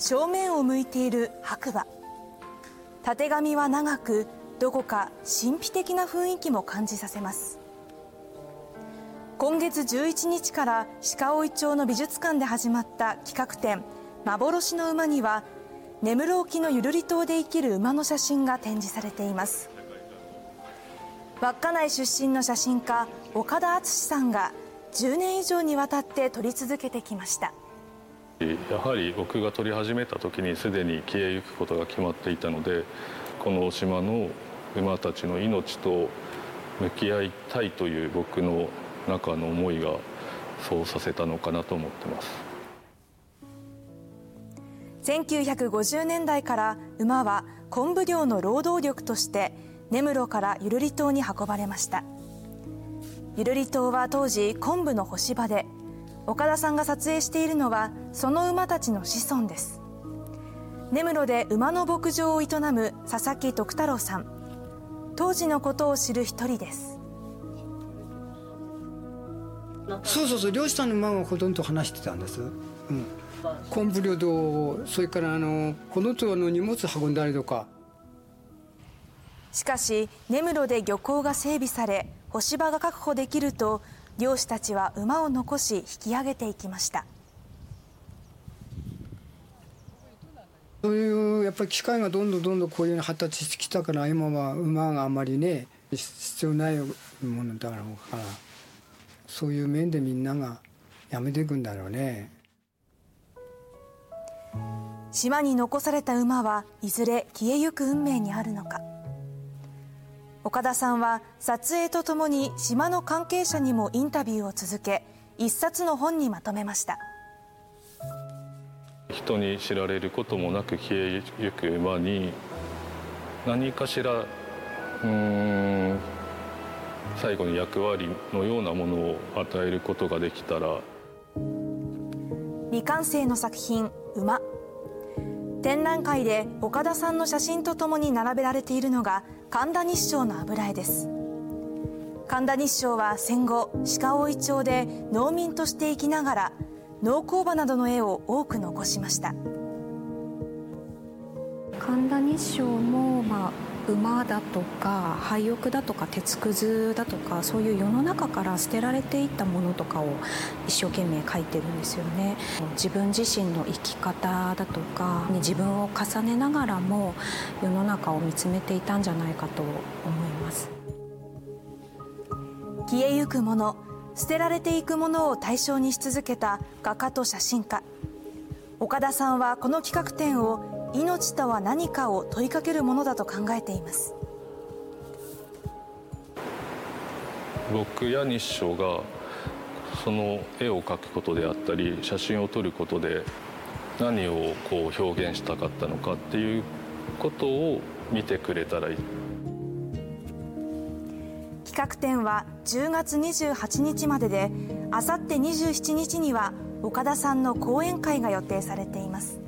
正面を向いている白馬。たてがみは長くどこか神秘的な雰囲気も感じさせます。今月11日から鹿追町の美術館で始まった企画展「幻の馬」には根室沖のゆるり島で生きる馬の写真が展示されています。稚内出身の写真家岡田敦さんが10年以上にわたって撮り続けてきました。やはり僕が撮り始めた時にすでに消えゆくことが決まっていたのでこの島の馬たちの命と向き合いたいという僕の中の思いがそうさせたのかなと思ってます。1950年代から馬は昆布漁の労働力として根室からゆるり島に運ばれました。ゆるり島は当時昆布の干し場で岡田さんが撮影しているのはその馬たちの子孫です。根室で馬の牧場を営む佐々木徳太郎さん。当時のことを知る一人です。そうそうそう漁師さんの馬はほとんど話してたんです、うん、昆布漁とそれからあのこのとの荷物運んだりとか。しかし根室で漁港が整備され干し場が確保できると漁師たちは馬を残し引き上げていきました。そういうやっぱり機械がどんどんどんどんこういう発達してきたから今は馬があんまりね必要ないものだろうからそういう面でみんながやめていくんだろうね。島に残された馬はいずれ消えゆく運命にあるのか岡田さんは撮影とともに島の関係者にもインタビューを続け一冊の本にまとめました。人に知られることもなく消えゆく馬に何かしらうん最後に役割のようなものを与えることができたら。未完成の作品「馬」展覧会で岡田さんの写真とともに並べられているのが神田日照の油絵です。神田日照は戦後鹿追町で農民として生きながら農耕馬などの絵を多く残しました。神田日照も、まあ、馬だとか廃屋だとか鉄くずだとかそういう世の中から捨てられていったものとかを一生懸命描いてるんですよね。自分自身の生き方だとかに自分を重ねながらも世の中を見つめていたんじゃないかと思います。消えゆくもの捨てられていくものを対象にし続けた画家と写真家。岡田さんはこの企画展を命とは何かを問いかけるものだと考えています。僕や日照がその絵を描くことであったり写真を撮ることで何をこう表現したかったのかっていうことを見てくれたらいい。企画展は10月28日までであさって27日には岡田さんの講演会が予定されています